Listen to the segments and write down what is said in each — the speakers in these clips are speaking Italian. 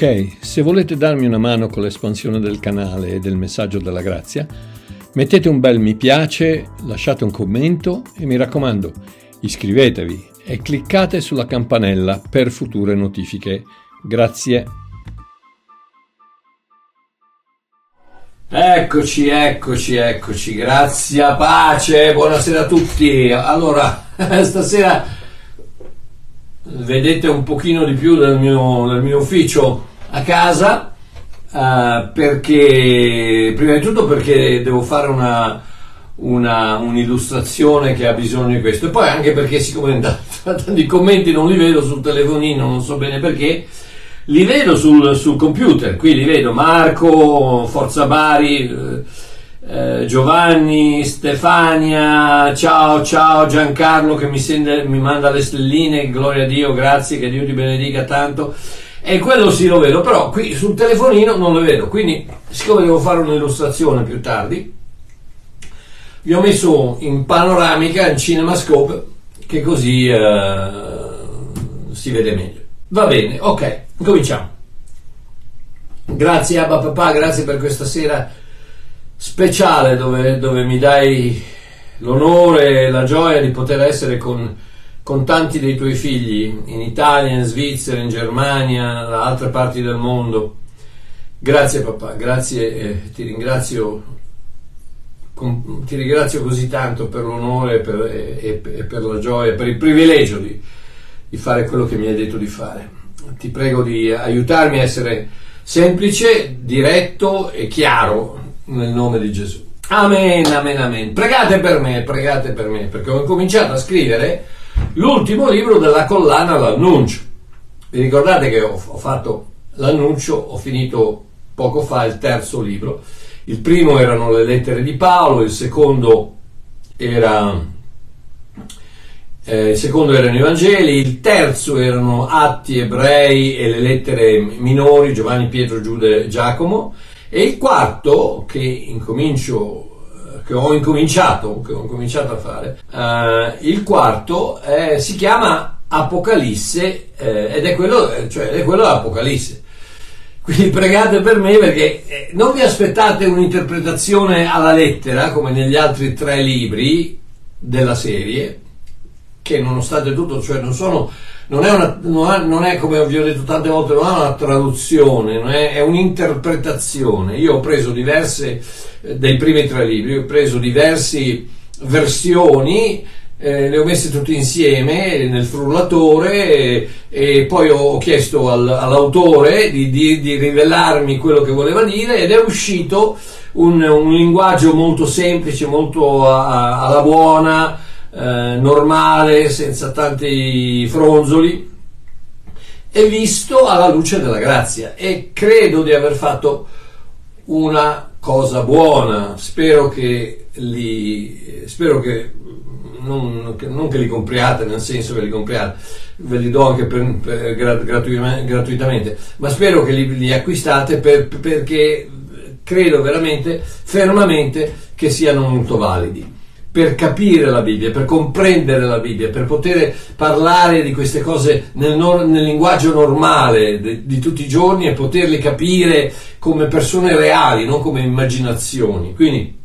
Ok, se volete darmi una mano con l'espansione del canale e del messaggio della grazia, mettete un bel mi piace, lasciate un commento e mi raccomando, iscrivetevi e cliccate sulla campanella per future notifiche. Grazie. Eccoci, eccoci, eccoci, grazie, pace, buonasera a tutti. Allora, stasera vedete un pochino di più del mio, del mio ufficio a casa, eh, perché, prima di tutto perché devo fare una, una, un'illustrazione che ha bisogno di questo, e poi anche perché siccome tanti commenti non li vedo sul telefonino, non so bene perché, li vedo sul, sul computer, qui li vedo. Marco, Forza Bari, eh, eh, Giovanni, Stefania, ciao ciao Giancarlo che mi, sende, mi manda le stelline, gloria a Dio, grazie, che Dio ti benedica tanto. E quello sì lo vedo, però qui sul telefonino non lo vedo, quindi siccome devo fare un'illustrazione più tardi, vi ho messo in panoramica, in cinemascope, che così eh, si vede meglio. Va bene, ok, cominciamo. Grazie Abba Papà, grazie per questa sera speciale dove, dove mi dai l'onore e la gioia di poter essere con, con, tanti dei tuoi figli in Italia, in Svizzera, in Germania, da altre parti del mondo. Grazie papà, grazie, eh, ti ringrazio con, ti ringrazio così tanto per l'onore per, e, e, per la gioia, per il privilegio di, di, fare quello che mi hai detto di fare. Ti prego di aiutarmi a essere semplice, diretto e chiaro nel nome di Gesù. Amen, amen, amen. Pregate per me, pregate per me, perché ho cominciato a scrivere l'ultimo libro della collana L'annuncio. Vi ricordate che ho, fatto l'annuncio, ho finito poco fa il terzo libro. Il primo erano le lettere di Paolo, il secondo era eh, il secondo erano i Vangeli, il terzo erano Atti ebrei e le lettere minori, Giovanni, Pietro, Giuda e Giacomo, e il quarto che incomincio eh, che ho incominciato, che ho incominciato a fare, eh, il quarto eh, si chiama Apocalisse eh, ed è quello, cioè, è quello dell'Apocalisse. Quindi pregate per me perché eh, non vi aspettate un'interpretazione alla lettera come negli altri tre libri della serie, che nonostante tutto, cioè non sono non è, una, non, è, non è, come vi ho detto tante volte, non è una traduzione, è, è, un'interpretazione. Io ho preso diverse, eh, dei primi tre libri, ho preso diverse versioni, eh, le ho messe tutte insieme nel frullatore e, e poi ho chiesto al, all'autore di, di, di, rivelarmi quello che voleva dire ed è uscito un, un linguaggio molto semplice, molto a, a, alla buona, eh, normale, senza tanti fronzoli, e visto alla luce della grazia. E credo di aver fatto una cosa buona. Spero che li, spero che non, non, che li compriate, nel senso che li compriate, ve li do anche per, per, gratuitamente, ma spero che li, li acquistate per, perché credo veramente, fermamente, che siano molto validi per capire la Bibbia, per comprendere la Bibbia, per poter parlare di queste cose nel, nel linguaggio normale de, di tutti i giorni e poterle capire come persone reali, non come immaginazioni. Quindi,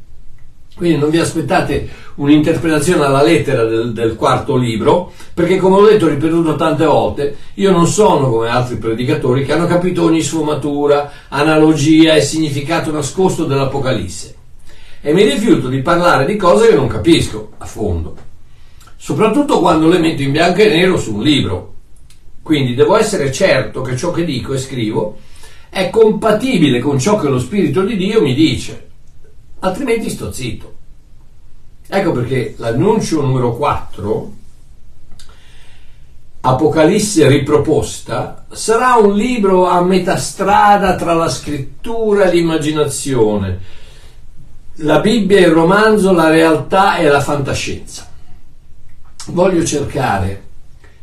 quindi non vi aspettate un'interpretazione alla lettera del, del, quarto libro, perché come ho detto, ripetuto tante volte, io non sono come altri predicatori che hanno capito ogni sfumatura, analogia e significato nascosto dell'Apocalisse e mi rifiuto di parlare di cose che non capisco a fondo, soprattutto quando le metto in bianco e nero su un libro. Quindi devo essere certo che ciò che dico e scrivo è compatibile con ciò che lo Spirito di Dio mi dice, altrimenti sto zitto. Ecco perché l'annuncio numero 4, Apocalisse riproposta, sarà un libro a metà strada tra la scrittura e l'immaginazione la Bibbia, il romanzo, la realtà e la fantascienza. Voglio cercare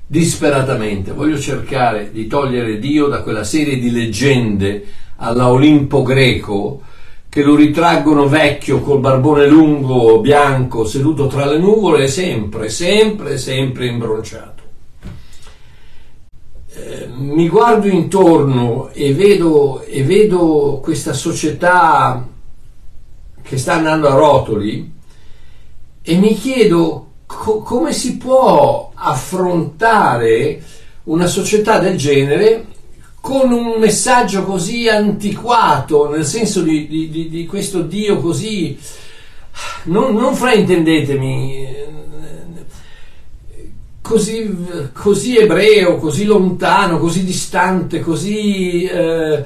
disperatamente, voglio cercare di togliere Dio da quella serie di leggende alla Olimpo greco che lo ritraggono vecchio col barbone lungo, bianco, seduto tra le nuvole sempre, sempre, sempre imbronciato. eh, mi guardo intorno e vedo, e vedo questa società che sta andando a rotoli e mi chiedo co- come si può affrontare una società del genere con un messaggio così antiquato, nel senso di, di, di questo Dio così... Non, non fraintendetemi, così, così, ebreo, così lontano, così distante, così eh,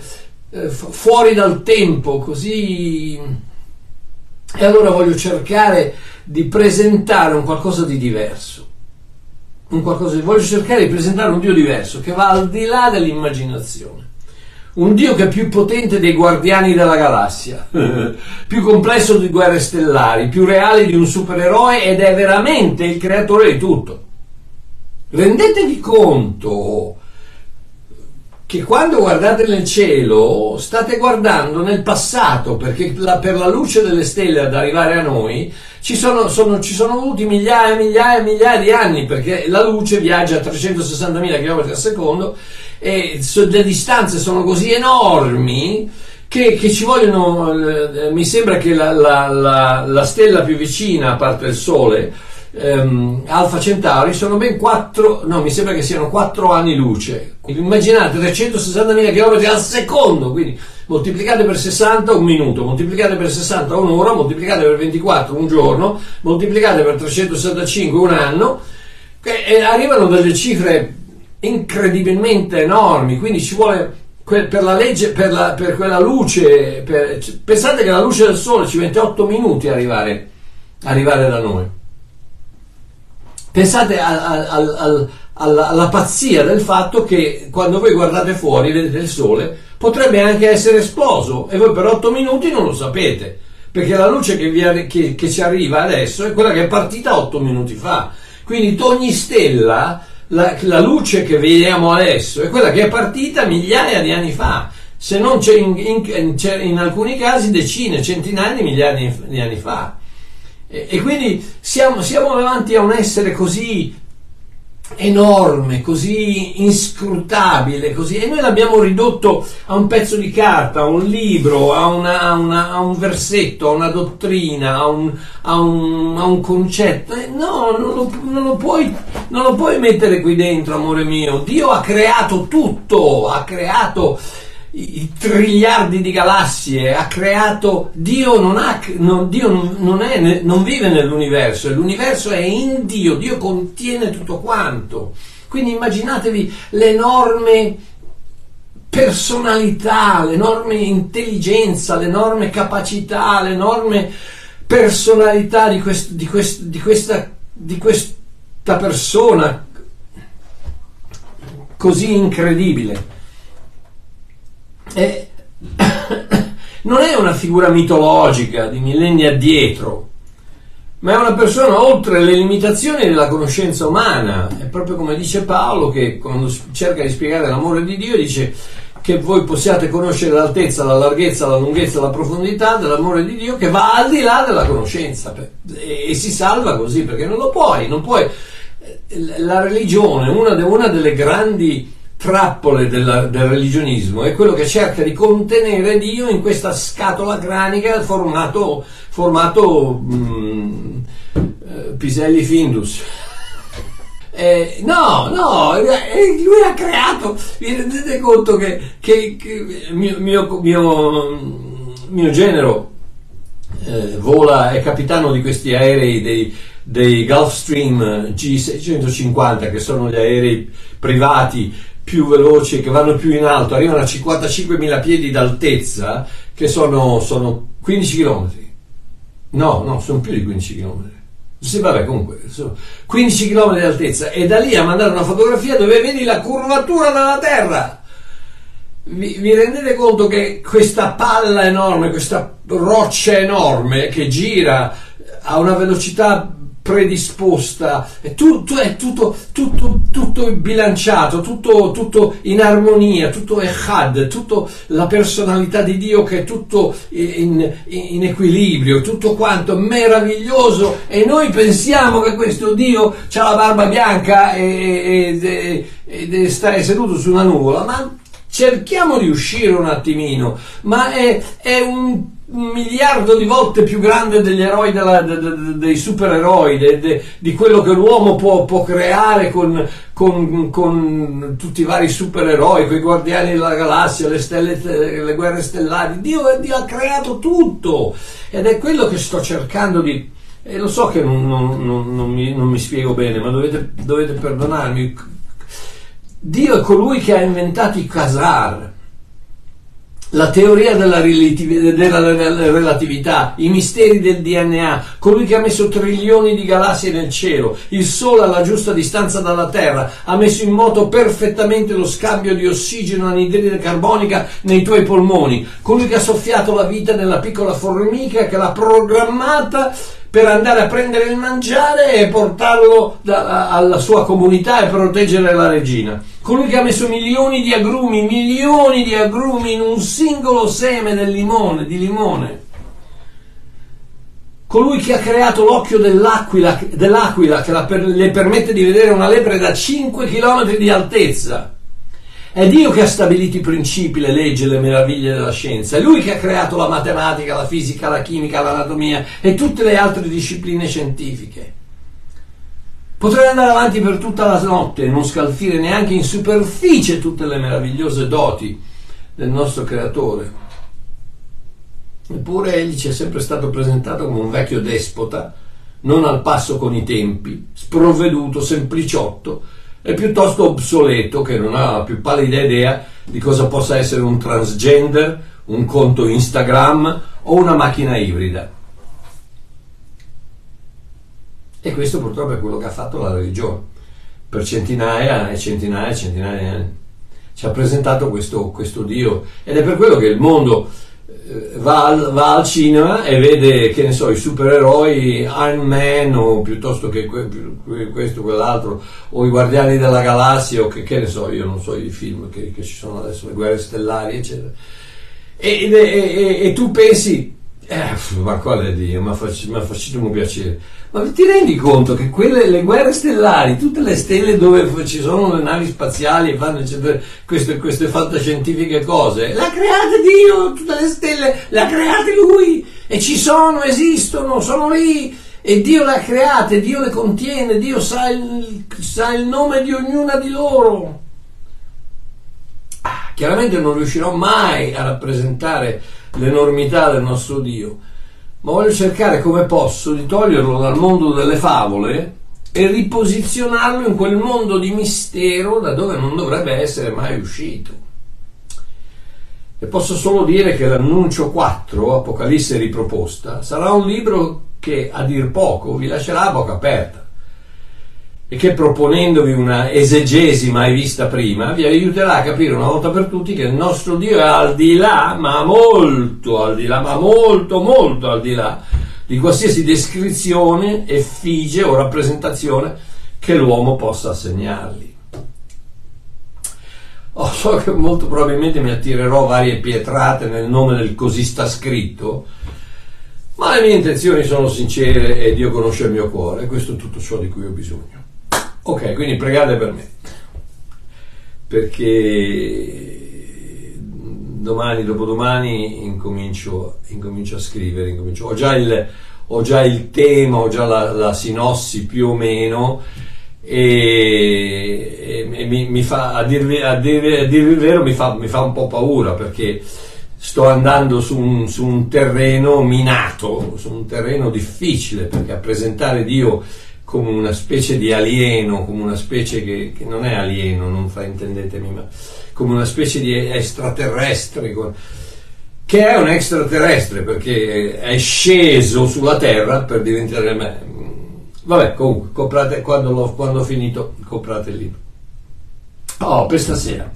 eh fuori dal tempo, così... E allora voglio cercare di presentare un qualcosa di diverso. Un qualcosa di... Voglio cercare di presentare un Dio diverso che va al di là dell'immaginazione. Un Dio che è più potente dei guardiani della galassia, più complesso di guerre stellari, più reale di un supereroe ed è veramente il creatore di tutto. Rendetevi conto che quando guardate nel cielo state guardando nel passato perché la, per la luce delle stelle ad arrivare a noi ci sono, sono, ci sono voluti migliaia e migliaia e migliaia di anni perché la luce viaggia a 360.000 km al secondo e le distanze sono così enormi che, che ci vogliono, eh, mi sembra che la, la, la, la stella più vicina a parte il Sole ehm, Alfa Centauri sono ben 4, no mi sembra che siano 4 anni luce. Immaginate 360.000 km al secondo, quindi moltiplicate per 60 un minuto, moltiplicate per 60 un'ora, moltiplicate per 24 un giorno, moltiplicate per 365 un anno, e arrivano delle cifre incredibilmente enormi, quindi ci vuole per la legge, per, la, per quella luce, per, pensate che la luce del sole ci mette 8 minuti a arrivare, arrivare da noi. Pensate al, al, al, alla, alla, pazzia del fatto che quando voi guardate fuori vedete il sole potrebbe anche essere esploso e voi per 8 minuti non lo sapete perché la luce che, vi, che, che ci arriva adesso è quella che è partita 8 minuti fa. Quindi ogni stella la, la, luce che vediamo adesso è quella che è partita migliaia di anni fa. Se non c'è in, in, in alcuni casi decine, centinaia di migliaia di anni fa e, e quindi siamo, siamo davanti a un essere così enorme, così inscrutabile, così, e noi l'abbiamo ridotto a un pezzo di carta, a un libro, a, una, a, una, a un versetto, a una dottrina, a un, a un, un concetto. No, non lo, non, lo puoi, non lo puoi mettere qui dentro, amore mio. Dio ha creato tutto, ha creato i triliardi di galassie, ha creato Dio non, ha, non, Dio non, è, non vive nell'universo, l'universo è in Dio, Dio contiene tutto quanto. Quindi immaginatevi l'enorme personalità, l'enorme intelligenza, l'enorme capacità, l'enorme personalità di, quest, di, quest, di, questa, di questa persona così incredibile. E non è una figura mitologica di millenni addietro, ma è una persona oltre le limitazioni della conoscenza umana. È proprio come dice Paolo che quando cerca di spiegare l'amore di Dio dice che voi possiate conoscere l'altezza, la larghezza, la lunghezza, la profondità dell'amore di Dio che va al di là della conoscenza e, si salva così perché non lo puoi, non puoi. La religione, una, de, una delle grandi trappole della, del religionismo è quello che cerca di contenere Dio in questa scatola cranica formato, formato mm, eh, Piselli Findus. Eh, no, no, eh, lui ha creato, vi rendete conto che, che, che mio, mio, mio, mio genero eh, vola, è capitano di questi aerei dei, dei Gulfstream G650 che sono gli aerei privati più veloci, che vanno più in alto, arrivano a 55.000 piedi d'altezza, che sono, sono 15 km. No, no, sono più di 15 km. Sì, vabbè, comunque, 15 km di altezza e da lì a mandare una fotografia dove vedi la curvatura della Terra. Vi, vi, rendete conto che questa palla enorme, questa roccia enorme che gira a una velocità predisposta, è tutto, è tutto, tutto, tutto bilanciato, tutto, tutto in armonia, tutto echad, tutto la personalità di Dio che è tutto in, in equilibrio, tutto quanto meraviglioso. E noi pensiamo che questo Dio ha la barba bianca e, e, e, e sta seduto su una nuvola, ma cerchiamo di uscire un attimino, ma è, è un un miliardo di volte più grande degli eroi della, de, de, dei supereroi, de, di quello che l'uomo può, può creare con, con, con, tutti i vari supereroi, con i guardiani della galassia, le, stelle, le guerre stellari. Dio, Dio, ha creato tutto ed è quello che sto cercando di... E lo so che non, non, non, non mi, mi, spiego bene, ma dovete, dovete perdonarmi. Dio è colui che ha inventato i casar la teoria della, relatività, i misteri del DNA, colui che ha messo trilioni di galassie nel cielo, il Sole alla giusta distanza dalla Terra, ha messo in moto perfettamente lo scambio di ossigeno anidride carbonica nei tuoi polmoni, colui che ha soffiato la vita nella piccola formica, che l'ha programmata per andare a prendere il mangiare e portarlo da, alla sua comunità e proteggere la regina. Colui che ha messo milioni di agrumi, milioni di agrumi in un singolo seme del limone, di limone. Colui che ha creato l'occhio dell'aquila, dell'aquila che per, le permette di vedere una lepre da 5 km di altezza è Dio che ha stabilito i principi, le leggi, le meraviglie della scienza. È Lui che ha creato la matematica, la fisica, la chimica, l'anatomia e tutte le altre discipline scientifiche. Potrei andare avanti per tutta la notte e non scalfire neanche in superficie tutte le meravigliose doti del nostro creatore. Eppure egli ci è sempre stato presentato come un vecchio despota, non al passo con i tempi, sprovveduto, sempliciotto, è piuttosto obsoleto, che non ha la più pallida idea di cosa possa essere un transgender, un conto Instagram o una macchina ibrida. E questo purtroppo è quello che ha fatto la religione per centinaia e centinaia e centinaia di anni. Ci ha presentato questo, questo Dio ed è per quello che il mondo va al, va al, cinema e vede, che ne so, i supereroi Iron Man o piuttosto che questo o quell'altro, o i Guardiani della Galassia o che, che, ne so, io non so i film che, che ci sono adesso, le guerre stellari, eccetera. E, e, e, e tu pensi, eh, ma quale Dio, ma facciamo piacere. Ma ti rendi conto che quelle, le guerre stellari, tutte le stelle dove ci sono le navi spaziali e fanno queste, queste fantascientifiche cose, le ha create Dio, tutte le stelle, le ha create Lui e ci sono, esistono, sono lì e Dio le ha create, Dio le contiene, Dio sa il, sa il nome di ognuna di loro. Ah, chiaramente non riuscirò mai a rappresentare l'enormità del nostro Dio, ma voglio cercare come posso di toglierlo dal mondo delle favole e riposizionarlo in quel mondo di mistero da dove non dovrebbe essere mai uscito. E posso solo dire che l'annuncio 4, Apocalisse riproposta, sarà un libro che a dir poco vi lascerà a bocca aperta e che proponendovi una esegesi mai vista prima vi aiuterà a capire una volta per tutti che il nostro Dio è al di là, ma molto al di là, ma molto molto al di là di qualsiasi descrizione, effigie o rappresentazione che l'uomo possa assegnargli. Oh, so che molto probabilmente mi attirerò varie pietrate nel nome del così sta scritto, ma le mie intenzioni sono sincere e Dio conosce il mio cuore, e questo è tutto ciò di cui ho bisogno. Ok, quindi pregate per me, perché domani, dopodomani incomincio, incomincio a scrivere, incomincio. Ho, già il, ho, già il, tema, ho già la, la sinossi più o meno e, e mi, mi, fa, a dirvi, a, dirvi, a dirvi, il vero, mi fa, mi fa, un po' paura perché sto andando su un, su un terreno minato, su un terreno difficile perché a presentare Dio come una specie di alieno, come una specie che, che non è alieno, non fraintendetemi, ma come una specie di extraterrestre, che è un extraterrestre perché è sceso sulla Terra per diventare me. Vabbè, comunque, comprate, quando, quando ho finito, comprate il libro. Oh, per stasera.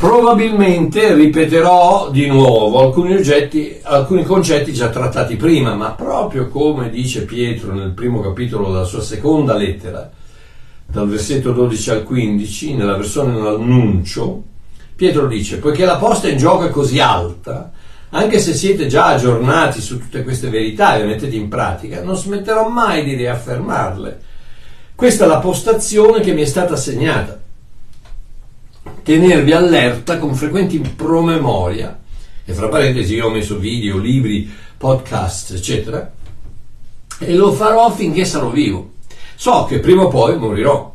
Probabilmente ripeterò di nuovo alcuni, oggetti, alcuni concetti già trattati prima, ma proprio come dice Pietro nel primo capitolo della sua seconda lettera, dal versetto 12 al 15, nella versione dell'annuncio, Pietro dice, poiché la posta in gioco è così alta, anche se siete già aggiornati su tutte queste verità e le mettete in pratica, non smetterò mai di riaffermarle. Questa è la postazione che mi è stata assegnata tenervi allerta con frequenti promemoria, e fra parentesi io ho messo video, libri, podcast, eccetera, e lo farò finché sarò vivo. So che prima o poi morirò,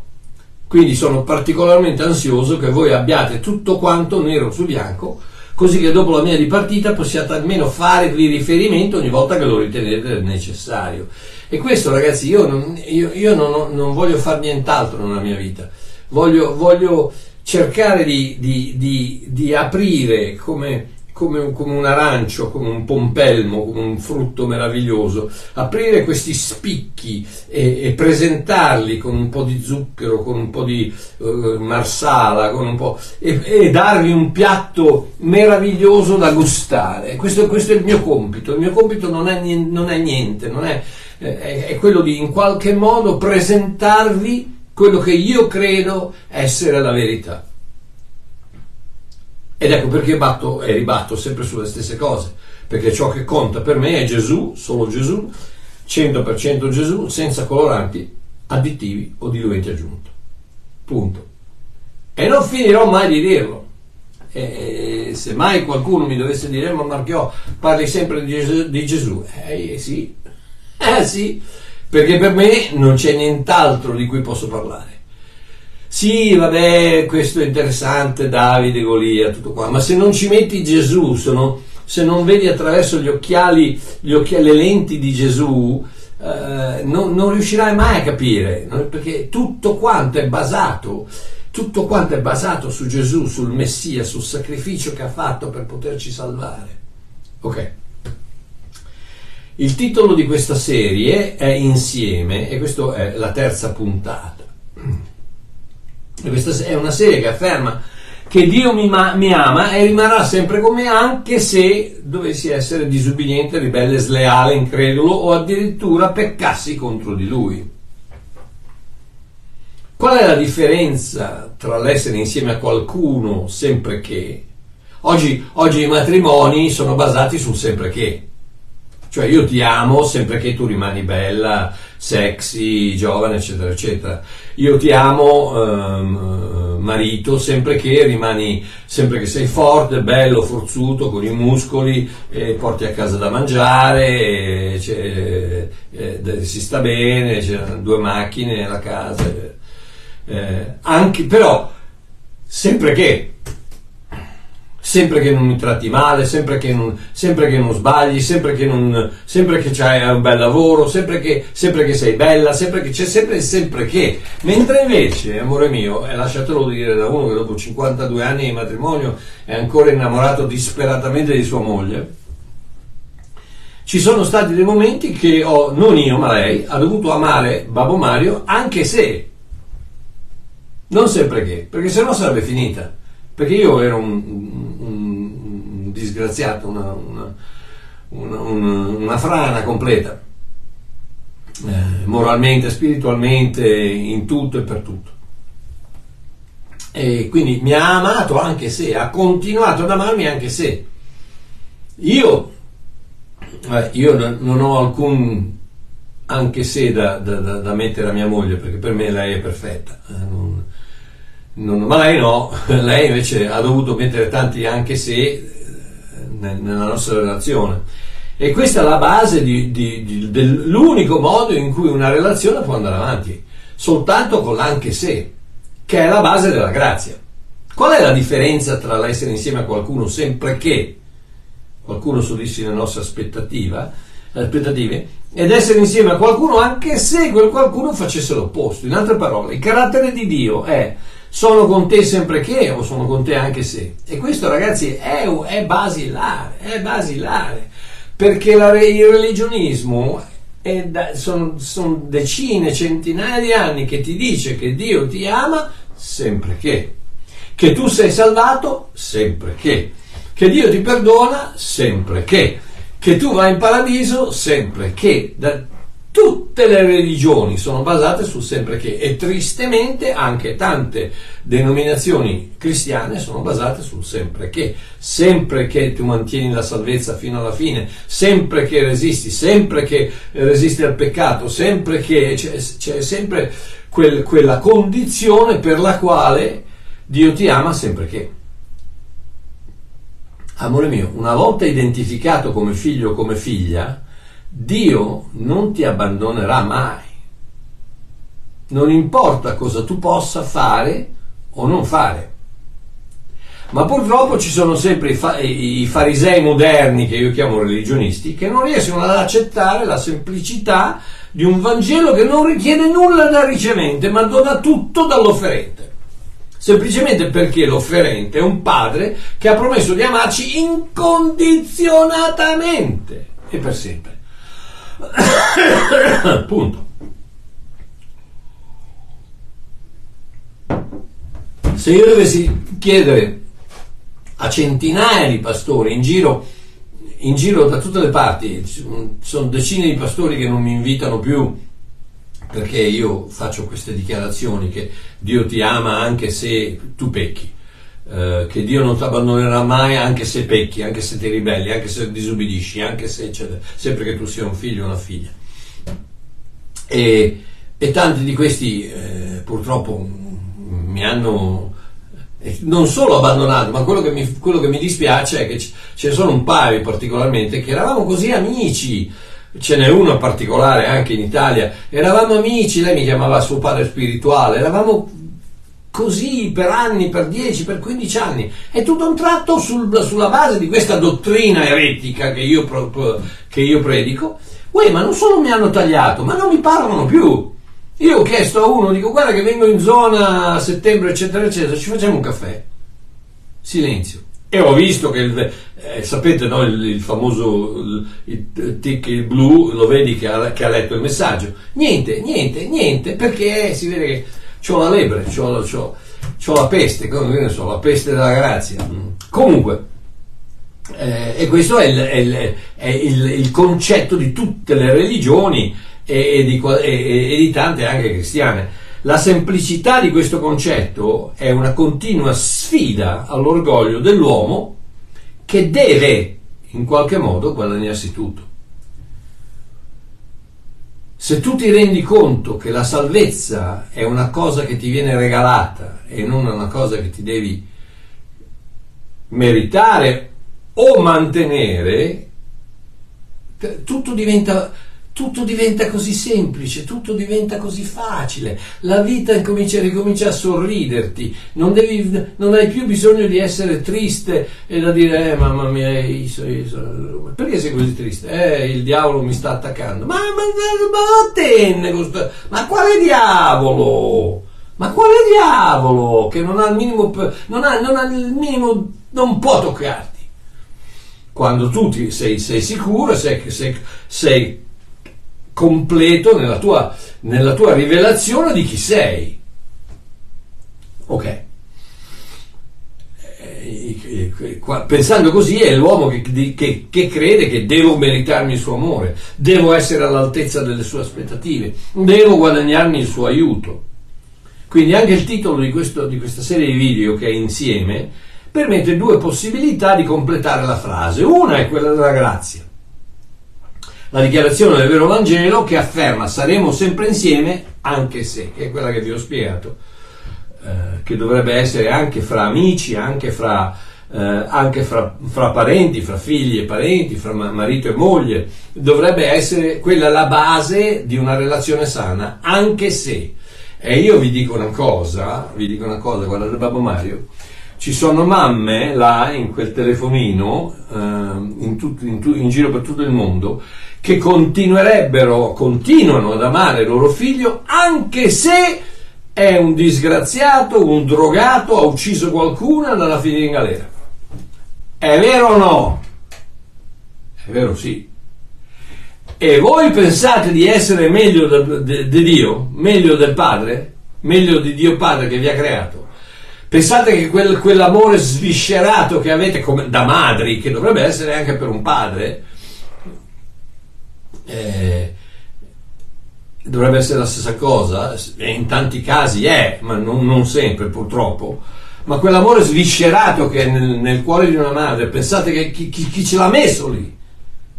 quindi sono particolarmente ansioso che voi abbiate tutto quanto nero su bianco, così che dopo la mia dipartita possiate almeno farvi riferimento ogni volta che lo ritenete necessario. E questo ragazzi, io non, io, io non, non voglio fare nient'altro nella mia vita, voglio, voglio cercare di, di, di, di aprire come, come, come, un arancio, come un pompelmo, come un frutto meraviglioso, aprire questi spicchi e, e presentarli con un po' di zucchero, con un po' di uh, marsala, un po', e, e, dargli un piatto meraviglioso da gustare. Questo, questo, è il mio compito. Il mio compito non è, non è niente, non è, è, è quello di in qualche modo presentarvi quello che io credo essere la verità. Ed ecco perché batto e ribatto sempre sulle stesse cose, perché ciò che conta per me è Gesù, solo Gesù, 100% Gesù, senza coloranti, additivi o diluenti aggiunti. Punto. E non finirò mai di dirlo. E se mai qualcuno mi dovesse dire, ma Marchiò, parli sempre di Gesù, di Gesù. Eh sì, eh sì, perché per me non c'è nient'altro di cui posso parlare. Sì, vabbè, questo è interessante, Davide, Golia, tutto qua, ma se non ci metti Gesù, se non, se non vedi attraverso gli occhiali, gli occhiali, le lenti di Gesù, eh, non, non, riuscirai mai a capire, no? perché tutto quanto è basato, tutto quanto è basato su Gesù, sul Messia, sul sacrificio che ha fatto per poterci salvare. Ok. Il titolo di questa serie è Insieme e questa è la terza puntata. E questa è una serie che afferma che Dio mi, ma- mi, ama e rimarrà sempre con me anche se dovessi essere disubbidiente, ribelle, sleale, incredulo o addirittura peccassi contro di Lui. Qual è la differenza tra l'essere insieme a qualcuno sempre che? Oggi, oggi i matrimoni sono basati sul sempre che. Cioè io ti amo sempre che tu rimani bella, sexy, giovane, eccetera, eccetera. Io ti amo, ehm, marito, sempre che rimani, sempre che sei forte, bello, forzuto, con i muscoli, eh, porti a casa da mangiare, eh, eh, si sta bene, c'è due macchine nella casa. Eh, anche, però, sempre che sempre che non mi tratti male, sempre che non, sempre che non sbagli, sempre che, non, sempre che c'hai un bel lavoro, sempre che, sempre che sei bella, sempre che c'è sempre sempre che. Mentre invece, amore mio, e lasciatelo dire da uno che dopo 52 anni di matrimonio è ancora innamorato disperatamente di sua moglie, ci sono stati dei momenti che ho, non io ma lei, ha dovuto amare Babbo Mario anche se, non sempre che, perché sennò sarebbe finita perché io ero un, disgraziato, una, una, una, frana completa, eh, moralmente, spiritualmente, in tutto e per tutto. E quindi mi ha amato anche se, ha continuato ad amarmi anche se. Io, eh, io non ho alcun anche se da, da, da, mettere a mia moglie, perché per me lei è perfetta. Eh, non, non, ma lei no, lei invece ha dovuto mettere tanti anche se nella nostra relazione. E questa è la base di, di, di, dell'unico modo in cui una relazione può andare avanti, soltanto con l'anche se, che è la base della grazia. Qual è la differenza tra l'essere insieme a qualcuno sempre che qualcuno soddisfi le nostre aspettative ed essere insieme a qualcuno anche se quel qualcuno facesse l'opposto? In altre parole, il carattere di Dio è sono con te sempre che o sono con te anche se. E questo ragazzi è, è basilare, è basilare, perché la, il religionismo sono, sono decine, centinaia di anni che ti dice che Dio ti ama sempre che. che tu sei salvato sempre che, che Dio ti perdona sempre che, che tu vai in paradiso sempre che. Da, tutte le religioni sono basate sul sempre che e tristemente anche tante denominazioni cristiane sono basate sul sempre che, sempre che tu mantieni la salvezza fino alla fine, sempre che resisti, sempre che resisti al peccato, sempre che c'è, c'è sempre quel, quella condizione per la quale Dio ti ama sempre che. Amore mio, una volta identificato come figlio o come figlia, Dio non ti abbandonerà mai. Non importa cosa tu possa fare o non fare. Ma purtroppo ci sono sempre i, fa- i, farisei moderni, che io chiamo religionisti, che non riescono ad accettare la semplicità di un Vangelo che non richiede nulla dal ricevente, ma dona tutto dall'offerente. Semplicemente perché l'offerente è un padre che ha promesso di amarci incondizionatamente e per sempre. Punto. Se io dovessi chiedere a centinaia di pastori in giro, in giro da tutte le parti, sono decine di pastori che non mi invitano più perché io faccio queste dichiarazioni che Dio ti ama anche se tu pecchi. Eh, che Dio non ti abbandonerà mai anche se pecchi, anche se ti ribelli, anche se disobbedisci, anche se eccetera, sempre che tu sia un figlio o una figlia. E, e tanti di questi eh, purtroppo mi hanno eh, non solo abbandonato, ma quello che mi, quello che mi dispiace è che ce ne sono un paio particolarmente che eravamo così amici, ce n'è uno particolare anche in Italia, eravamo amici, lei mi chiamava suo padre spirituale, eravamo così per anni, per 10, per 15 anni, e tutto un tratto sul, sulla base di questa dottrina eretica che io, che io predico, uè, ma non solo mi hanno tagliato, ma non mi parlano più. Io ho chiesto a uno, dico guarda che vengo in zona a settembre, eccetera, eccetera, ci facciamo un caffè. Silenzio. E ho visto che, eh, sapete, no, il, il, famoso il tic il blu, lo vedi che ha, che ha letto il messaggio. Niente, niente, niente, perché si vede che C'ho la lepre, c'ho, c'ho, c'ho la peste, come ne so, la peste della grazia. Mm. Comunque, eh, e questo è, il, è, il, è il, il, concetto di tutte le religioni e, e, di, e, e di tante anche cristiane. La semplicità di questo concetto è una continua sfida all'orgoglio dell'uomo che deve in qualche modo guadagnarsi tutto. Se tu ti rendi conto che la salvezza è una cosa che ti viene regalata e non una cosa che ti devi meritare o mantenere, tutto diventa tutto diventa così semplice, tutto diventa così facile, la vita comincia, ricomincia a sorriderti, non, devi, non, hai più bisogno di essere triste e da dire eh, mamma mia, io so, io so. perché sei così triste? Eh, il diavolo mi sta attaccando, ma, ma, ma, tenne, ma quale diavolo? Ma quale diavolo che non ha il minimo, non ha, non ha il minimo, non può toccarti? Quando tu ti, sei, sei sicuro, sei, sei, sei completo nella tua, nella tua rivelazione di chi sei. Ok. Eh, pensando così è l'uomo che, che, che, crede che devo meritarmi il suo amore, devo essere all'altezza delle sue aspettative, devo guadagnarmi il suo aiuto. Quindi anche il titolo di, questo, di questa serie di video che è insieme permette due possibilità di completare la frase. Una è quella della grazia la dichiarazione del vero Vangelo che afferma saremo sempre insieme anche se, che è quella che vi ho spiegato, eh, che dovrebbe essere anche fra amici, anche fra, eh, anche fra, fra parenti, fra figli e parenti, fra marito e moglie, dovrebbe essere quella la base di una relazione sana, anche se. E io vi dico una cosa, vi dico una cosa, guardate Babbo Mario, ci sono mamme là in quel telefonino, eh, in, tut, in, in, giro per tutto il mondo, che continuerebbero, continuano ad amare il loro figlio anche se è un disgraziato, un drogato, ha ucciso qualcuno e andrà a finire in galera. È vero o no? È vero sì. E voi pensate di essere meglio di Dio, meglio del Padre, meglio di Dio Padre che vi ha creato? Pensate che quel, quell'amore sviscerato che avete come, da madri, che dovrebbe essere anche per un padre, eh, dovrebbe essere la stessa cosa, e in tanti casi è, ma non, non sempre purtroppo, ma quell'amore sviscerato che è nel, nel, cuore di una madre, pensate che chi, chi, chi, ce l'ha messo lì?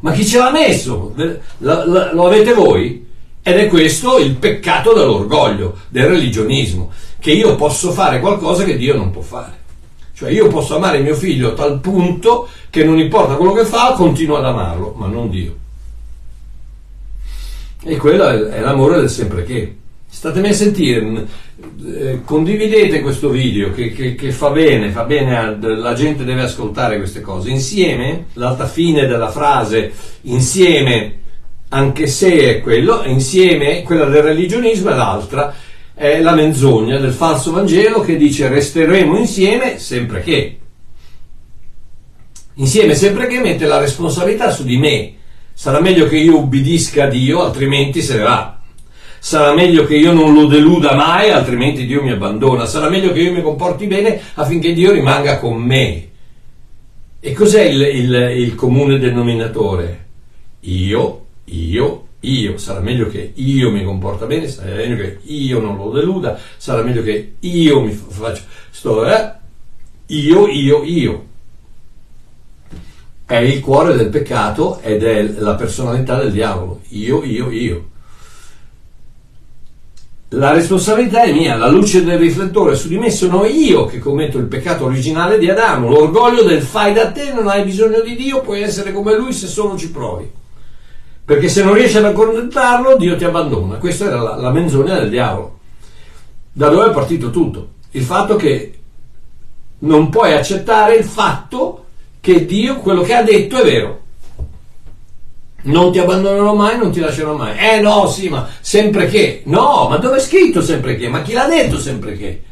Ma chi ce l'ha messo? La, la, lo avete voi? Ed è questo il peccato dell'orgoglio, del religionismo, che io posso fare qualcosa che Dio non può fare. Cioè io posso amare mio figlio a tal punto che non importa quello che fa, continuo ad amarlo, ma non Dio. E quello è l'amore del sempre che. Statemi a sentire, eh, condividete questo video che, che, che, fa bene, fa bene, a, la gente deve ascoltare queste cose. Insieme, l'alta fine della frase, insieme anche se è quello, insieme quella del religionismo e l'altra è la menzogna del falso Vangelo che dice resteremo insieme sempre che. Insieme sempre che mette la responsabilità su di me. Sarà meglio che io ubbidisca a Dio, altrimenti se ne va. Sarà meglio che io non lo deluda mai, altrimenti Dio mi abbandona. Sarà meglio che io mi comporti bene affinché Dio rimanga con me. E cos'è il, il, il comune denominatore? Io io, io, sarà meglio che io mi comporta bene, sarà meglio che io non lo deluda, sarà meglio che io mi faccio, sto, eh? io, io, io. È il cuore del peccato ed è la personalità del diavolo. Io, io, io. La responsabilità è mia, la luce del riflettore su di me sono io che commetto il peccato originale di Adamo, l'orgoglio del fai da te, non hai bisogno di Dio, puoi essere come lui se solo ci provi. Perché se non riesci ad accontentarlo, Dio ti abbandona. Questa era la, la menzogna del diavolo. Da dove è partito tutto? Il fatto che non puoi accettare il fatto che Dio, quello che ha detto, è vero. Non ti abbandonerò mai, non ti lascerò mai. Eh no, sì, ma sempre che. No, ma dove è scritto sempre che? Ma chi l'ha detto sempre che?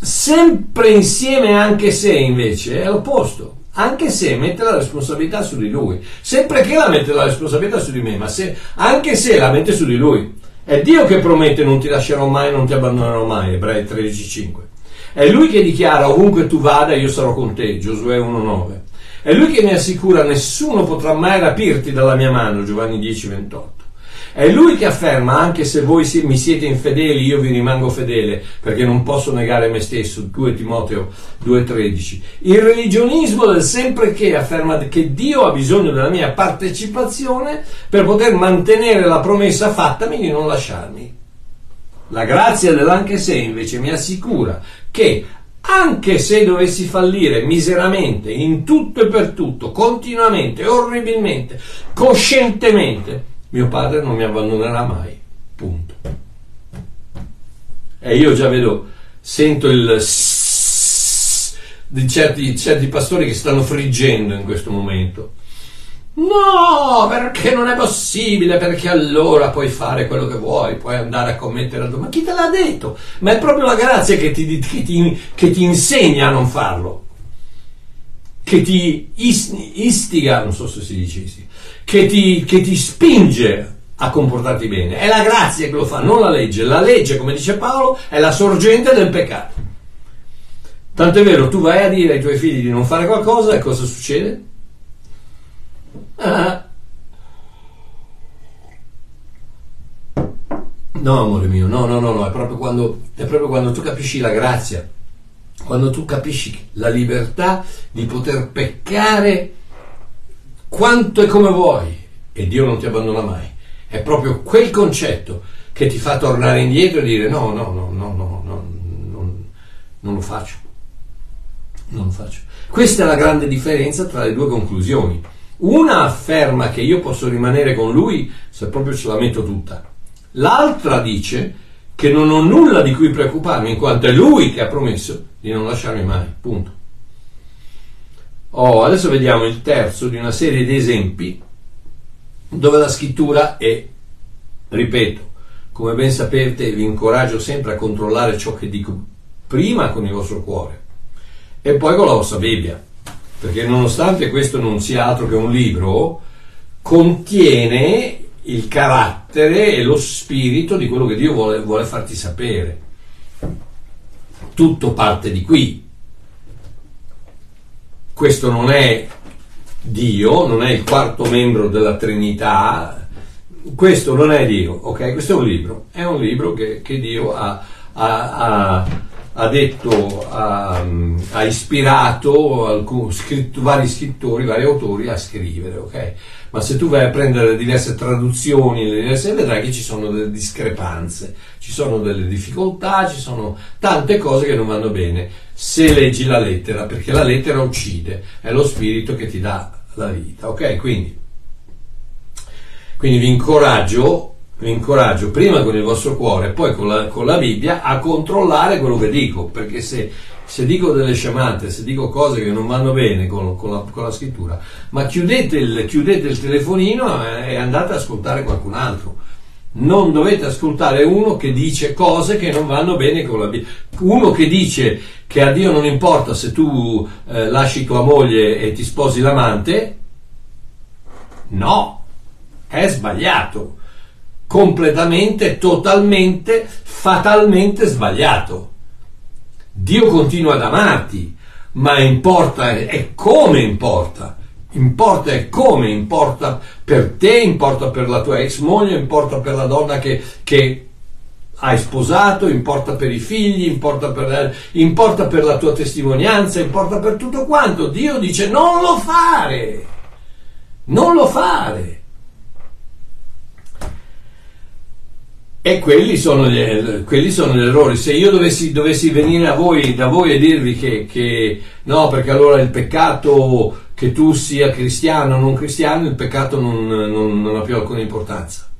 Sempre insieme anche se invece è l'opposto anche se mette la responsabilità su di lui. Sempre che la mette la responsabilità su di me, ma se, anche se la mette su di lui. È Dio che promette non ti lascerò mai, non ti abbandonerò mai, Ebrei 13.5. È Lui che dichiara ovunque tu vada io sarò con te, Giosuè 1.9. È Lui che mi assicura nessuno potrà mai rapirti dalla mia mano, Giovanni 10.28. È lui che afferma, anche se voi mi siete infedeli, io vi rimango fedele, perché non posso negare me stesso, 2 Timoteo 2,13. Il religionismo del sempre che afferma che Dio ha bisogno della mia partecipazione per poter mantenere la promessa fattami di non lasciarmi. La grazia dell'anche se invece mi assicura che anche se dovessi fallire miseramente, in tutto e per tutto, continuamente, orribilmente, coscientemente, mio padre non mi abbandonerà mai. Punto. E io già vedo, sento il di certi, certi pastori che stanno friggendo in questo momento. No, perché non è possibile, perché allora puoi fare quello che vuoi, puoi andare a commettere Ma chi te l'ha detto? Ma è proprio la grazia che ti, che ti, che ti insegna a non farlo, che ti istiga, non so se si dice istiga, che ti, che ti spinge a comportarti bene. È la grazia che lo fa, non la legge. La legge, come dice Paolo, è la sorgente del peccato. Tanto è vero, tu vai a dire ai tuoi figli di non fare qualcosa e cosa succede? Ah. No, amore mio, no, no, no, no, è proprio, quando, è proprio quando tu capisci la grazia, quando tu capisci la libertà di poter peccare quanto e come vuoi e Dio non ti abbandona mai. È proprio quel concetto che ti fa tornare indietro e dire no, no, no, no, no, no non, non lo faccio. Non lo faccio. Questa è la grande differenza tra le due conclusioni. Una afferma che io posso rimanere con lui se proprio ce la metto tutta. L'altra dice che non ho nulla di cui preoccuparmi in quanto è lui che ha promesso di non lasciarmi mai. Punto. Oh, adesso vediamo il terzo di una serie di esempi dove la scrittura è, ripeto, come ben sapete vi incoraggio sempre a controllare ciò che dico prima con il vostro cuore e poi con la vostra Bibbia, perché nonostante questo non sia altro che un libro, contiene il carattere e lo spirito di quello che Dio vuole, vuole farti sapere. Tutto parte di qui. Questo non è Dio, non è il quarto membro della Trinità, questo non è Dio, ok? Questo è un libro, è un libro che, che Dio ha, ha, ha, ha detto, ha, ispirato alcun, scritto, vari scrittori, vari autori a scrivere, ok? Ma se tu vai a prendere diverse traduzioni, diverse, vedrai che ci sono delle discrepanze, ci sono delle difficoltà, ci sono tante cose che non vanno bene se leggi la lettera, perché la lettera uccide, è lo spirito che ti dà la vita, ok? Quindi quindi vi incoraggio, vi incoraggio prima con il vostro cuore e poi con la, con la, Bibbia a controllare quello che dico, perché se, se, dico delle sciamate, se dico cose che non vanno bene con, con, la, con la, scrittura, ma chiudete il, chiudete il telefonino e andate ad ascoltare qualcun altro. Non dovete ascoltare uno che dice cose che non vanno bene con la Bibbia. Uno che dice che a Dio non importa se tu eh, lasci tua moglie e ti sposi l'amante. No, è sbagliato, completamente, totalmente, fatalmente sbagliato. Dio continua ad amarti, ma importa è come importa. Importa è come importa per te, importa per la tua ex moglie, importa per la donna che, che hai sposato, importa per i figli, importa per, importa per la tua testimonianza, importa per tutto quanto. Dio dice non lo fare, non lo fare. E quelli sono, gli, quelli sono, gli, errori. Se io dovessi, dovessi venire voi, da voi e dirvi che, che, no, perché allora il peccato che tu sia cristiano o non cristiano, il peccato non, non, non ha più alcuna importanza.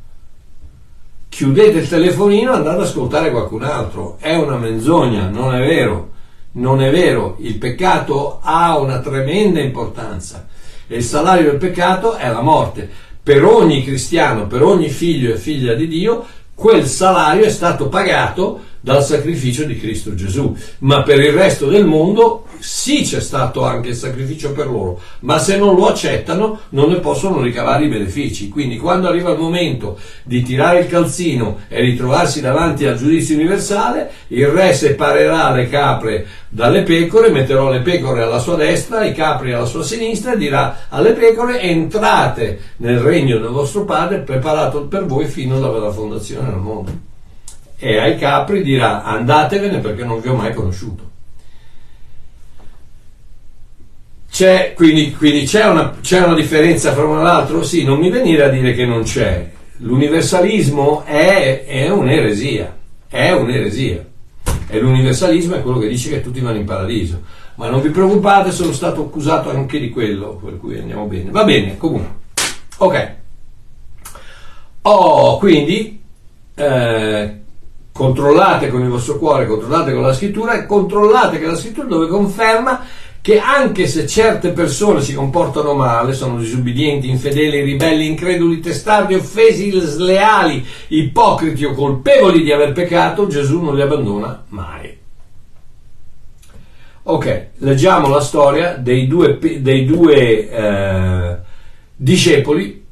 Chiudete il telefonino e andate ad ascoltare qualcun altro. È una menzogna, non è vero. Non è vero. Il peccato ha una tremenda importanza. E il salario del peccato è la morte. Per ogni cristiano, per ogni figlio e figlia di Dio, quel salario è stato pagato dal sacrificio di Cristo Gesù, ma per il resto del mondo sì c'è stato anche il sacrificio per loro, ma se non lo accettano non ne possono ricavare i benefici. Quindi quando arriva il momento di tirare il calzino e ritrovarsi davanti al giudizio universale, il re separerà le capre dalle pecore, metterò le pecore alla sua destra, i capri alla sua sinistra e dirà alle pecore entrate nel regno del vostro padre preparato per voi fino dalla fondazione del mondo. E ai capri dirà andatevene perché non vi ho mai conosciuto. C'è, quindi, quindi c'è, una, c'è una differenza fra uno e l'altro? Sì, non mi venire a dire che non c'è. L'universalismo è, è un'eresia, è un'eresia. E l'universalismo è quello che dice che tutti vanno in paradiso. Ma non vi preoccupate, sono stato accusato anche di quello, per cui andiamo bene. Va bene, comunque. Ok. Oh, quindi eh, controllate con il vostro cuore, controllate con la scrittura e controllate che la scrittura dove conferma che anche se certe persone si comportano male, sono disubbidienti, infedeli, ribelli, increduli, testardi, offesi, sleali, ipocriti o colpevoli di aver peccato, Gesù non li abbandona mai. Ok, leggiamo la storia dei due, dei due eh, discepoli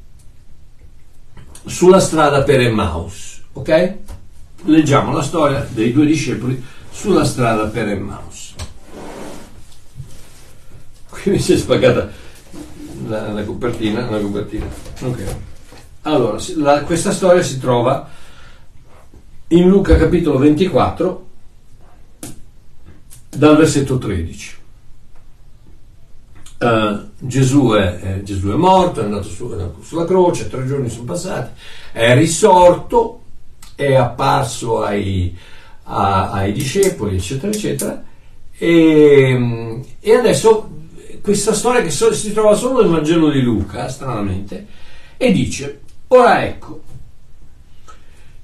sulla strada per Emmaus. Ok? Leggiamo la storia dei due discepoli sulla strada per Emmaus qui mi si è spaccata la, la, copertina, la copertina. Okay. Allora, la, questa storia si trova in Luca capitolo 24 dal versetto 13. Uh, eh, Gesù, è, eh, Gesù, è, morto, è andato, su, è andato sulla croce, tre giorni sono passati, è risorto, è apparso ai, a, ai discepoli, eccetera, eccetera, e, e adesso questa storia che si trova solo nel Vangelo di Luca, stranamente, e dice, ora ecco,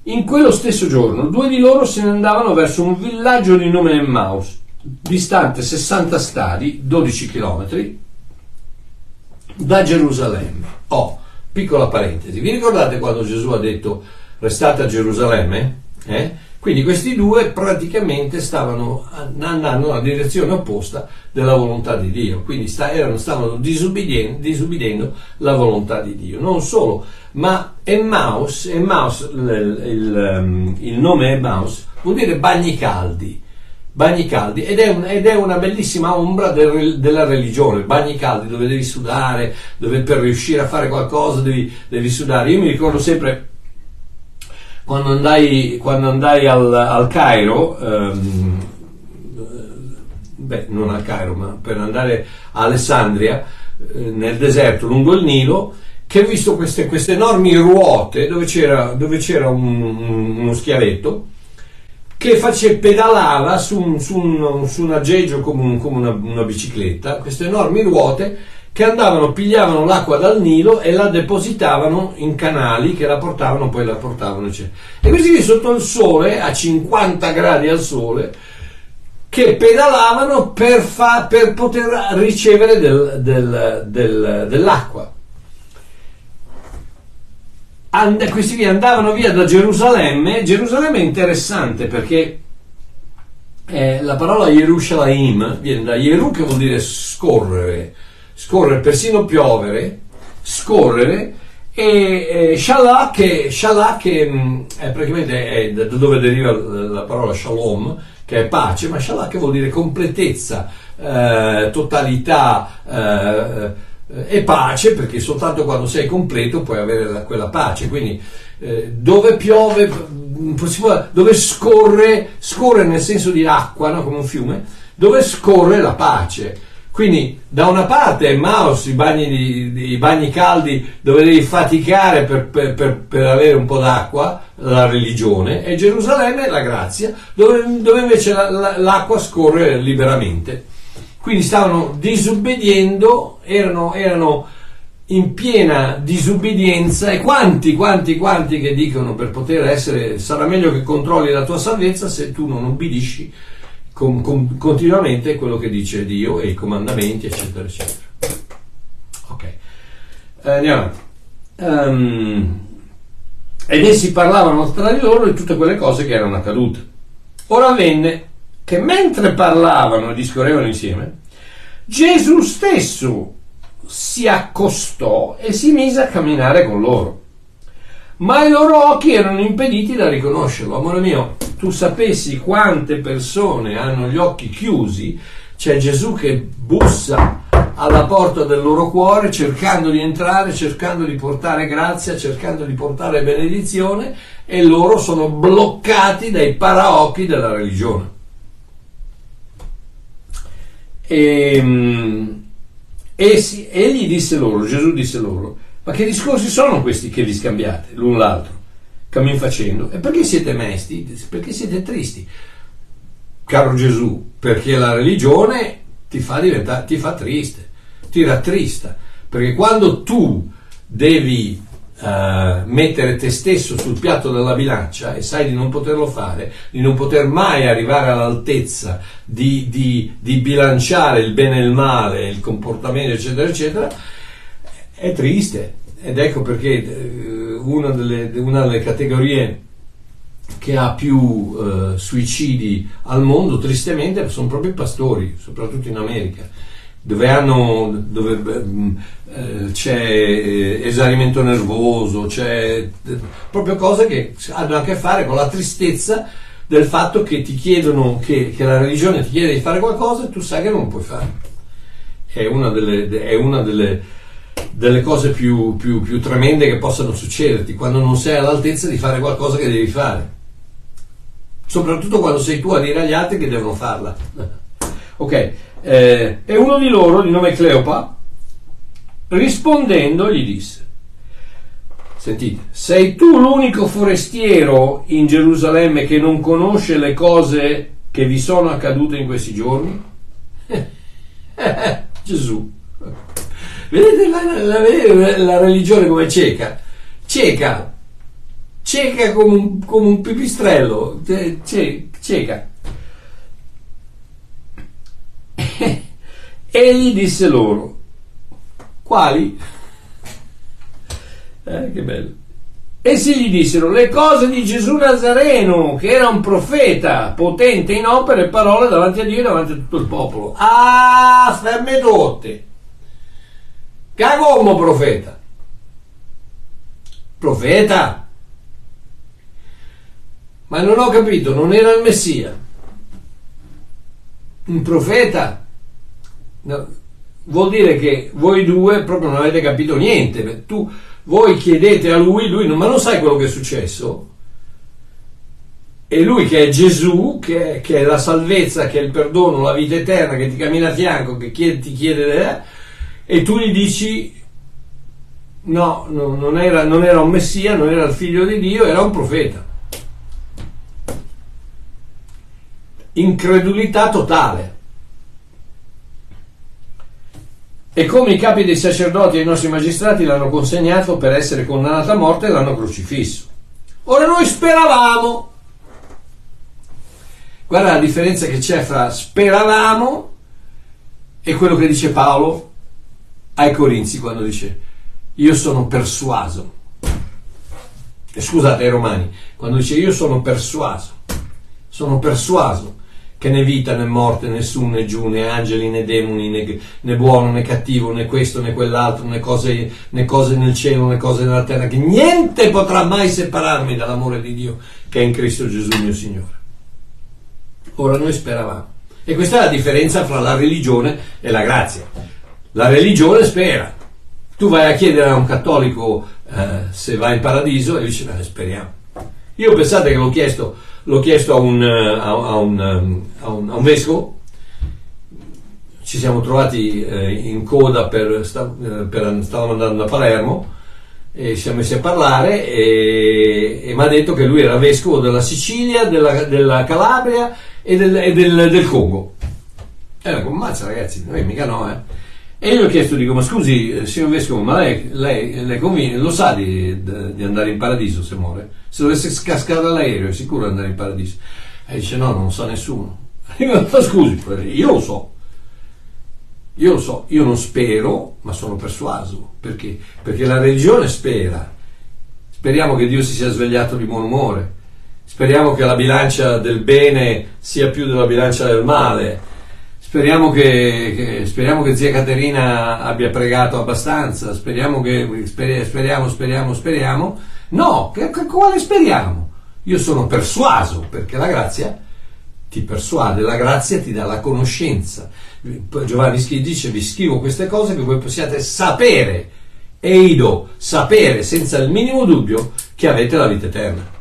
in quello stesso giorno due di loro se ne andavano verso un villaggio di nome Emmaus, distante 60 stadi, 12 km, da Gerusalemme. Oh, piccola parentesi, vi ricordate quando Gesù ha detto restate a Gerusalemme? Eh? Quindi questi due praticamente stavano andando nella direzione opposta della volontà di Dio, quindi sta, erano, stavano disubbidendo, la volontà di Dio. Non solo, ma Emmaus, Emmaus il, il, ehm, il nome Emmaus vuol dire bagni caldi. bagni caldi ed è, un, ed è una bellissima ombra del, della religione, bagni caldi dove devi sudare, dove per riuscire a fare qualcosa devi, devi sudare. Io mi ricordo sempre quando andai, quando andai al, al, Cairo, ehm, beh non al Cairo ma per andare a Alessandria, eh, nel deserto lungo il Nilo, che ho visto queste, queste enormi ruote dove c'era, dove c'era un, un, uno schiavetto che face, pedalava su un, su un, su un aggeggio come, un, come una, una, bicicletta, queste enormi ruote che andavano, pigliavano l'acqua dal Nilo e la depositavano in canali che la portavano, poi la portavano. Eccetera. E così sotto il sole, a 50 gradi al sole, che pedalavano per, fa, per poter ricevere del, del, del, dell'acqua and- questi via andavano via da Gerusalemme. Gerusalemme è interessante perché eh, la parola Yerushalayim viene da Yeru che vuol dire scorrere, scorrere, persino piovere, scorrere, e eh, Shalah che, Shalah che mh, mm, è praticamente è da dove deriva la parola Shalom, che è pace, ma Shalah che vuol dire completezza, eh, totalità, eh, e pace, perché soltanto quando sei completo puoi avere la, quella pace. Quindi eh, dove piove, dove scorre, scorre nel senso di acqua, no? come un fiume, dove scorre la pace. Quindi da una parte Maus, i bagni, i bagni caldi dove devi faticare per, per, per, per, avere un po' d'acqua, la religione, e Gerusalemme la grazia, dove, dove invece la, la, l'acqua scorre liberamente. Quindi stavano disobbediendo, erano, erano in piena disobbedienza e quanti, quanti, quanti che dicono per poter essere, sarà meglio che controlli la tua salvezza se tu non obbedisci con, con, continuamente quello che dice Dio e i comandamenti, eccetera, eccetera. Ok, eh, andiamo. Um, ed essi parlavano tra di loro di tutte quelle cose che erano accadute. Ora avvenne che mentre parlavano e discorrevano insieme, Gesù stesso si accostò e si mise a camminare con loro. Ma i loro occhi erano impediti da riconoscerlo. Amore mio, tu sapessi quante persone hanno gli occhi chiusi, c'è Gesù che bussa alla porta del loro cuore cercando di entrare, cercando di portare grazia, cercando di portare benedizione e loro sono bloccati dai paraocchi della religione. E, ehm, e si, egli disse loro, Gesù disse loro, ma che discorsi sono questi che vi scambiate l'un l'altro, cammin facendo? E perché siete mesti? Perché siete tristi? Caro Gesù, perché la religione ti fa, diventare, ti fa triste, ti rattrista, perché quando tu devi uh, mettere te stesso sul piatto della bilancia e sai di non poterlo fare, di non poter mai arrivare all'altezza di, di, di bilanciare il bene e il male, il comportamento, eccetera, eccetera, è triste. Ed ecco perché uh, una, delle, una delle categorie che ha più uh, suicidi al mondo, tristemente, sono proprio i pastori, soprattutto in America dove, hanno, dove mm, eh, c'è eh, esaurimento nervoso, c'è eh, proprio cose che hanno a che fare con la tristezza del fatto che ti chiedono, che, che la religione ti chiede di fare qualcosa e tu sai che non puoi fare. È una delle, è una delle, delle cose più, più, più tremende che possano succederti quando non sei all'altezza di fare qualcosa che devi fare. Soprattutto quando sei tu a dire agli altri che devono farla. ok, eh, e uno di loro, di nome Cleopa, rispondendo gli disse, sentite, sei tu l'unico forestiero in Gerusalemme che non conosce le cose che vi sono accadute in questi giorni? Gesù. Vedete la, la, la, religione come cieca? Cieca, cieca come un, come un pipistrello, cieca. Egli disse loro, quali? Eh, che bello. Essi gli dissero le cose di Gesù Nazareno, che era un profeta, potente in opere e parole davanti a Dio e davanti a tutto il popolo. Ah, ferme tutte. Cagommo profeta. Profeta? Ma non ho capito, non era il Messia. un profeta no, vuol dire che voi due proprio non avete capito niente. Tu, voi chiedete a lui, lui non, ma non sai quello che è successo? E lui che è Gesù, che è, che è, la salvezza, che è il perdono, la vita eterna, che ti cammina a fianco, che chiede, ti chiede, eh, e tu gli dici no, no non, era, non era un messia, non era il figlio di Dio, era un profeta. Incredulità totale. E come i capi dei sacerdoti e i nostri magistrati l'hanno consegnato per essere condannato a morte e l'hanno crocifisso. Ora noi speravamo. Guarda la differenza che c'è fra speravamo e quello che dice Paolo ai Corinzi quando dice io sono persuaso. E scusate ai Romani, quando dice io sono persuaso, sono persuaso che né vita né morte, nessuno né giù, né angeli né demoni, né, né buono né cattivo, né questo né quell'altro, né cose, né cose nel cielo né cose nella terra, che niente potrà mai separarmi dall'amore di Dio che è in Cristo Gesù mio Signore. Ora noi speravamo. E questa è la differenza fra la religione e la grazia. La religione spera. Tu vai a chiedere a un cattolico eh, se va in paradiso e dice, beh, speriamo. Io pensate che l'ho chiesto l'ho chiesto a un, a, a, un, a, un, a un, vescovo, ci siamo trovati eh, in coda per, eh, per, stavamo andando a Palermo e ci siamo messi a parlare e, e mi ha detto che lui era vescovo della Sicilia, della, della Calabria e del, e del, del Congo. E era come mazza ragazzi, noi mica no eh. E io gli ho chiesto, dico, ma scusi, eh, signor Vescovo, ma lei, lei, lei conviene, lo sa di, di, andare in paradiso se muore? Se dovesse cascare dall'aereo è sicuro di andare in paradiso? E dice, no, non lo sa nessuno. Dico, ma scusi, io lo so. Io lo so, io non spero, ma sono persuaso. Perché? Perché la religione spera. Speriamo che Dio si sia svegliato di buon umore. Speriamo che la bilancia del bene sia più della bilancia del male Speriamo che, che, speriamo che, zia Caterina abbia pregato abbastanza, speriamo che, speriamo, speriamo, speriamo. No, che, che, quale speriamo? Io sono persuaso perché la grazia ti persuade, la grazia ti dà la conoscenza. Giovanni dice vi scrivo queste cose che voi possiate sapere, eido, sapere senza il minimo dubbio che avete la vita eterna.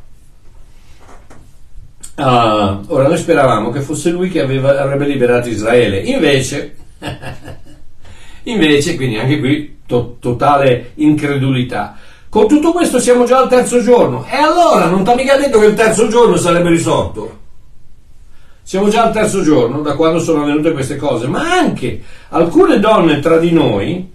Uh, ora noi speravamo che fosse lui che aveva, avrebbe liberato Israele, invece, invece, quindi anche qui to- totale incredulità. Con tutto questo siamo già al terzo giorno e allora non ti ha mica detto che il terzo giorno sarebbe risorto. Siamo già al terzo giorno da quando sono avvenute queste cose, ma anche alcune donne tra di noi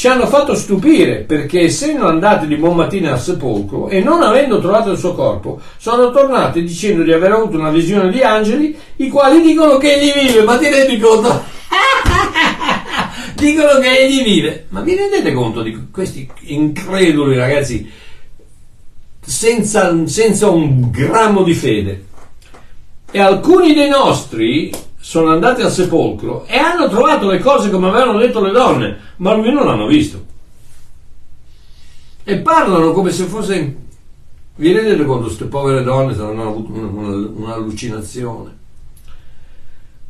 ci hanno fatto stupire perché essendo andati di buon mattino al sepolcro e non avendo trovato il suo corpo, sono tornati dicendo di aver avuto una visione di angeli i quali dicono che egli vive, ma ti rendi conto? dicono che egli vive, ma vi rendete conto di questi increduli ragazzi senza, senza un grammo di fede? E alcuni dei nostri sono andati al sepolcro e hanno trovato le cose come avevano detto le donne, ma lui non l'hanno visto. E parlano come se fosse... Vi rendete conto, queste povere donne hanno avuto un'allucinazione.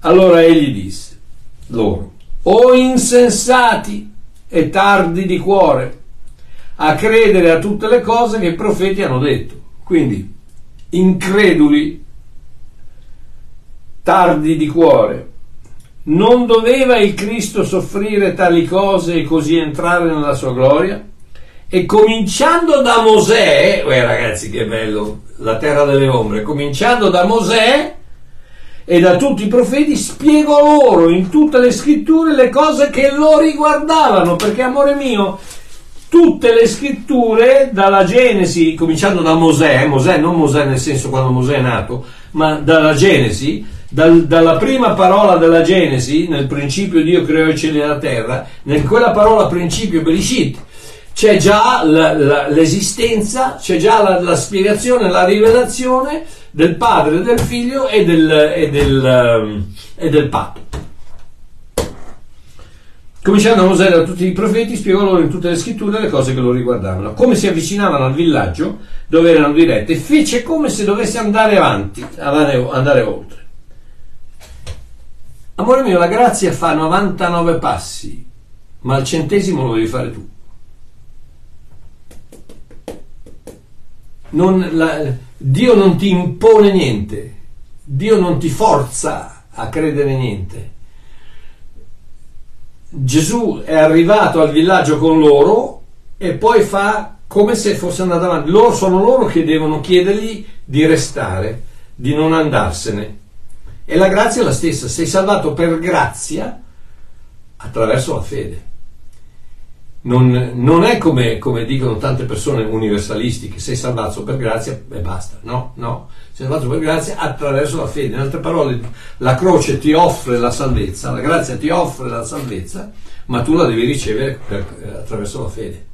Allora egli disse loro, o insensati e tardi di cuore, a credere a tutte le cose che i profeti hanno detto. Quindi, increduli tardi di cuore. Non doveva il Cristo soffrire tali cose e così entrare nella sua gloria? E cominciando da Mosè, eh ragazzi che bello, la terra delle ombre, cominciando da Mosè e da tutti i profeti, spiego loro in tutte le scritture le cose che lo riguardavano, perché amore mio, tutte le scritture, dalla Genesi, cominciando da Mosè, Mosè non Mosè nel senso quando Mosè è nato, ma dalla Genesi, dal, dalla prima parola della Genesi, nel principio Dio creò i cieli e la terra, in quella parola principio Bereshit c'è già la, la, l'esistenza, c'è già la, la, spiegazione, la rivelazione del padre, del figlio e del, e del, um, e del patto. Cominciando a Mosè da tutti i profeti, spiegò loro in tutte le scritture le cose che lo riguardavano. Come si avvicinavano al villaggio dove erano dirette, fece come se dovesse andare avanti, andare, andare oltre. Amore mio, la grazia fa 99 passi, ma il centesimo lo devi fare tu. Non, la, Dio non ti impone niente, Dio non ti forza a credere niente. Gesù è arrivato al villaggio con loro e poi fa come se fosse andato avanti. Loro sono loro che devono chiedergli di restare, di non andarsene. E la grazia è la stessa, sei salvato per grazia attraverso la fede. Non, non è come, come, dicono tante persone universalisti che sei salvato per grazia e basta. No, no, sei salvato per grazia attraverso la fede. In altre parole, la croce ti offre la salvezza, la grazia ti offre la salvezza, ma tu la devi ricevere per, eh, attraverso la fede.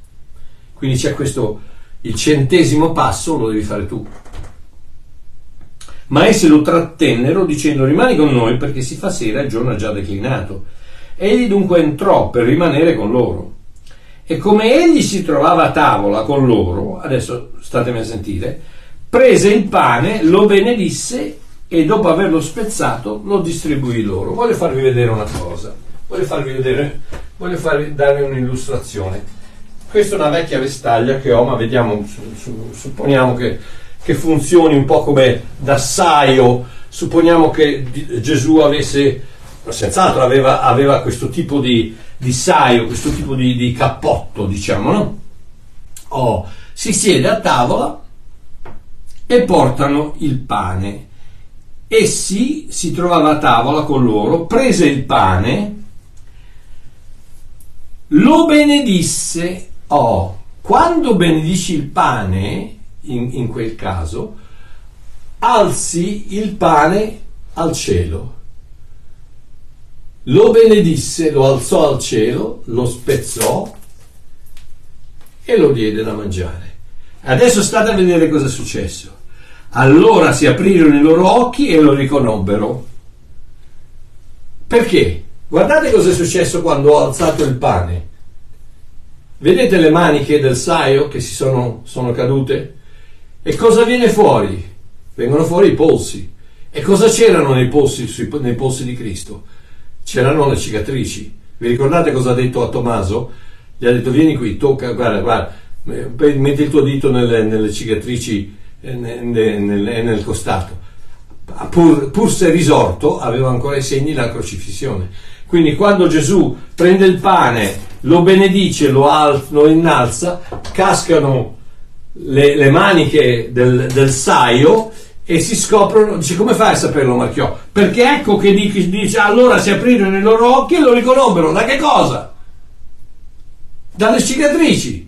Quindi c'è questo, il centesimo passo lo devi fare tu. Ma essi lo trattennero dicendo rimani con noi perché si fa sera e il giorno è già declinato. Egli dunque entrò per rimanere con loro. E come egli si trovava a tavola con loro, adesso statemi a sentire, prese il pane, lo benedisse e dopo averlo spezzato lo distribuì loro. Voglio farvi vedere una cosa, voglio farvi vedere, voglio farvi darvi un'illustrazione. Questa è una vecchia vestaglia che ho, ma vediamo, supponiamo che, che funzioni un po' come d'assaio, supponiamo che Gesù avesse, senz'altro aveva, aveva questo tipo di, di saio, questo tipo di, di cappotto, diciamo, no? Oh, si siede a tavola e portano il pane. Essi si trovava a tavola con loro, prese il pane, lo benedisse Oh, quando benedici il pane, in, in quel caso, alzi il pane al cielo. Lo benedisse, lo alzò al cielo, lo spezzò e lo diede da mangiare. Adesso state a vedere cosa è successo. Allora si aprirono i loro occhi e lo riconobbero. Perché? Guardate cosa è successo quando ho alzato il pane. Vedete le maniche del saio che si sono, sono cadute? E cosa viene fuori? Vengono fuori i polsi. E cosa c'erano nei polsi, nei polsi di Cristo? C'erano le cicatrici. Vi ricordate cosa ha detto a Tommaso? Gli ha detto vieni qui, tocca, guarda, guarda, metti il tuo dito nelle, nelle cicatrici e nel, nel, nel, costato. Pur, pur se risorto, aveva ancora i segni della crocifissione. Quindi quando Gesù prende il pane lo benedice, lo, al, lo innalza, cascano le, le maniche del, del, saio e si scoprono, dice come fai a saperlo Marchiò? Perché ecco che dice, dice allora si aprirono i loro occhi e lo riconobbero, da che cosa? Dalle cicatrici.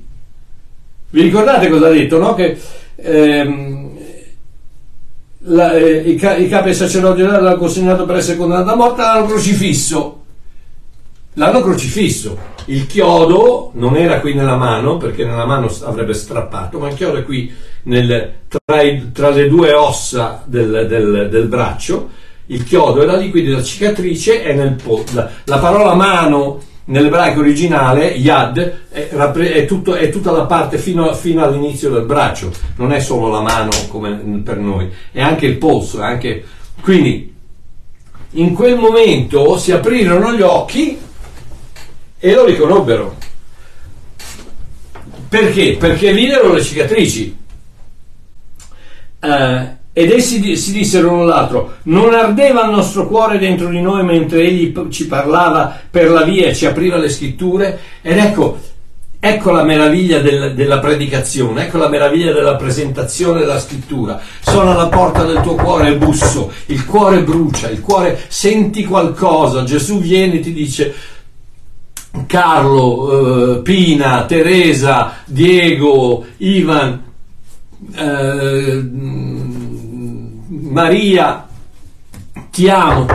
Vi ricordate cosa ha detto, no? Che ehm, la, eh, i, i, capi sacerdoti l'hanno consegnato per essere condannato a morte, l'hanno crocifisso. L'hanno crocifisso il chiodo non era qui nella mano perché nella mano avrebbe strappato, ma il chiodo è qui nel, tra, i, tra, le due ossa del, del, del, braccio. Il chiodo era lì, quindi la cicatrice è nel polso. La, la, parola mano nell'ebraico originale, yad, è, è, tutto, è tutta la parte fino, fino, all'inizio del braccio, non è solo la mano come per noi, è anche il polso. Anche... Quindi in quel momento si aprirono gli occhi e lo riconobbero. Perché? Perché videro le cicatrici. Uh, ed essi si dissero l'un l'altro, non ardeva il nostro cuore dentro di noi mentre egli ci parlava per la via e ci apriva le scritture? Ed ecco, ecco la meraviglia del, della predicazione, ecco la meraviglia della presentazione della scrittura. Sono alla porta del tuo cuore e busso, il cuore brucia, il cuore senti qualcosa, Gesù viene e ti dice Carlo, eh, Pina, Teresa, Diego, Ivan, eh, Maria, ti amo,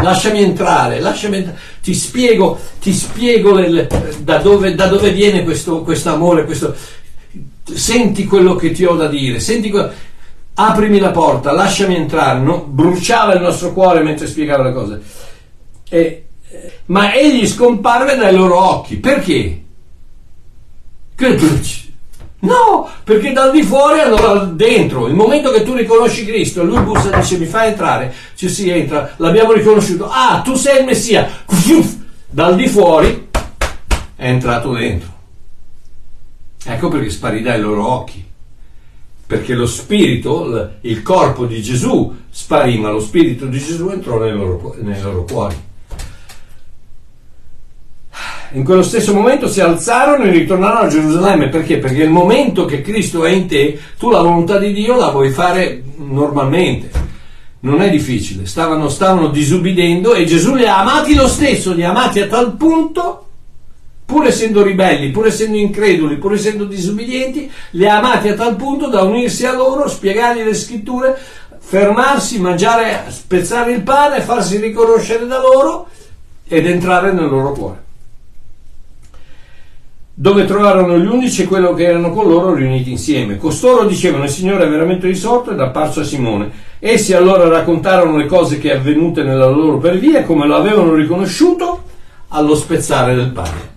lasciami entrare, lasciami entrare. ti spiego, ti spiego le, da, dove, da, dove, viene questo, amore, questo, senti quello che ti ho da dire, senti, aprimi la porta, lasciami entrare, no? bruciava il nostro cuore mentre spiegava le cose. E, ma egli scomparve dai loro occhi. Perché? No, perché dal di fuori dal dentro. Il momento che tu riconosci Cristo, lui bussa e dice mi fai entrare, ci si entra, l'abbiamo riconosciuto. Ah, tu sei il Messia. Dal di fuori è entrato dentro. Ecco perché sparì dai loro occhi. Perché lo spirito, il corpo di Gesù sparì, ma lo spirito di Gesù entrò nei loro, nei loro cuori. In quello stesso momento si alzarono e ritornarono a Gerusalemme. Perché? Perché il momento che Cristo è in te, tu la volontà di Dio la vuoi fare normalmente. Non è difficile. Stavano, stavano disubbidendo e Gesù li ha amati lo stesso, li ha amati a tal punto pur essendo ribelli, pur essendo increduli, pur essendo disubbidienti, li ha amati a tal punto da unirsi a loro, spiegargli le scritture, fermarsi, mangiare, spezzare il pane, farsi riconoscere da loro ed entrare nel loro cuore. Dove trovarono gli unici e quello che erano con loro riuniti insieme. Costoro dicevano il Signore è veramente risorto ed apparso a Simone. Essi allora raccontarono le cose che avvenute nella loro per via, come lo avevano riconosciuto allo spezzare del pane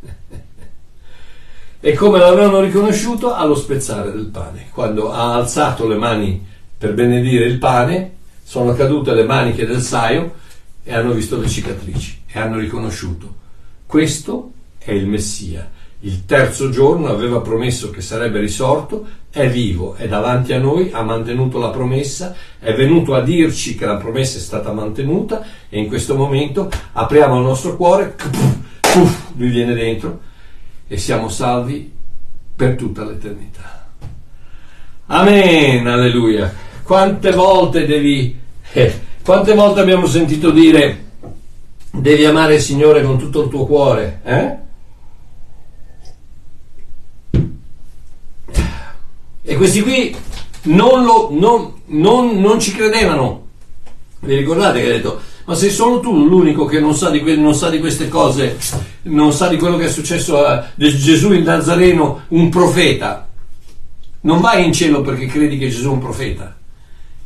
e come l'avevano riconosciuto allo spezzare del pane. Quando ha alzato le mani per benedire il pane, sono cadute le maniche del saio e hanno visto le cicatrici e hanno riconosciuto questo è il Messia. Il terzo giorno aveva promesso che sarebbe risorto, è vivo, è davanti a noi, ha mantenuto la promessa, è venuto a dirci che la promessa è stata mantenuta e in questo momento apriamo il nostro cuore, lui viene dentro e siamo salvi per tutta l'eternità. Amen, alleluia. Quante volte devi, eh, quante volte abbiamo sentito dire devi amare il Signore con tutto il tuo cuore, eh? E questi qui non, lo, non, non, non ci credevano. Vi ricordate che ha detto ma sei solo tu l'unico che non sa di, que- non sa di queste cose, non sa di quello che è successo a Gesù il Nazareno, un profeta. Non vai in cielo perché credi che Gesù è un profeta,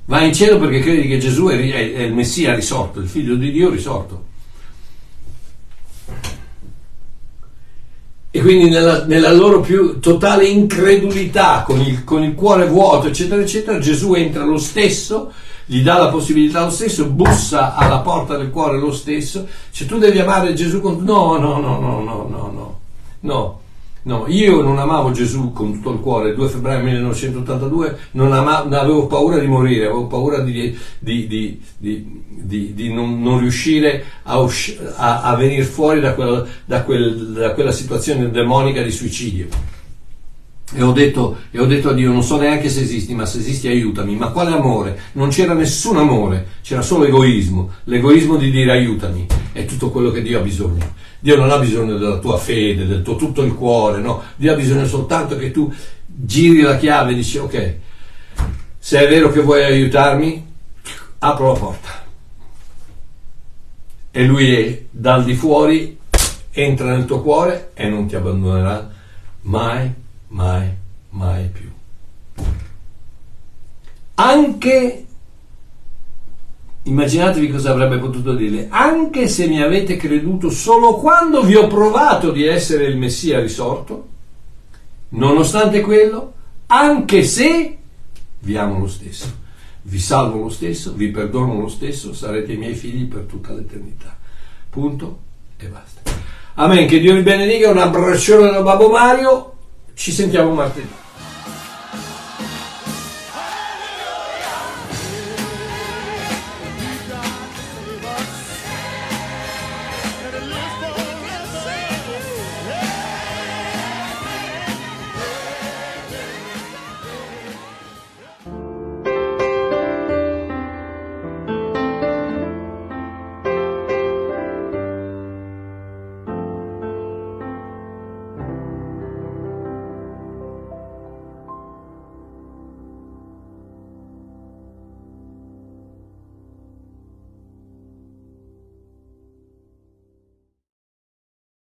vai in cielo perché credi che Gesù è, è, è il Messia risorto, il figlio di Dio risorto. E quindi nella, nella, loro più totale incredulità, con il, con il cuore vuoto, eccetera, eccetera, Gesù entra lo stesso gli dà la possibilità lo stesso, bussa alla porta del cuore lo stesso, cioè tu devi amare Gesù con... No, no, no, no, no, no, no, no. No, io non amavo Gesù con tutto il cuore. Il 2 febbraio 1982 non ama, avevo paura di morire, avevo paura di, di, di, di non, non, riuscire a, usci- a, a venire fuori da quella, da, quel, da quella situazione demonica di suicidio. E ho, detto, e ho, detto, a Dio, non so neanche se esisti, ma se esisti aiutami. Ma quale amore? Non c'era nessun amore, c'era solo egoismo. L'egoismo di dire aiutami è tutto quello che Dio ha bisogno. Dio non ha bisogno della tua fede, del tuo tutto il cuore, no. Dio ha bisogno soltanto che tu giri la chiave e dici ok, se è vero che vuoi aiutarmi, apro la porta. E lui è dal di fuori, entra nel tuo cuore e non ti abbandonerà mai mai, mai più. Anche, immaginatevi cosa avrebbe potuto dire, anche se mi avete creduto solo quando vi ho provato di essere il Messia risorto, nonostante quello, anche se vi amo lo stesso, vi salvo lo stesso, vi perdono lo stesso, sarete i miei figli per tutta l'eternità. Punto e basta. Amen, che Dio vi benedica, un abbraccione da Babbo Mario ci sentiamo martedì.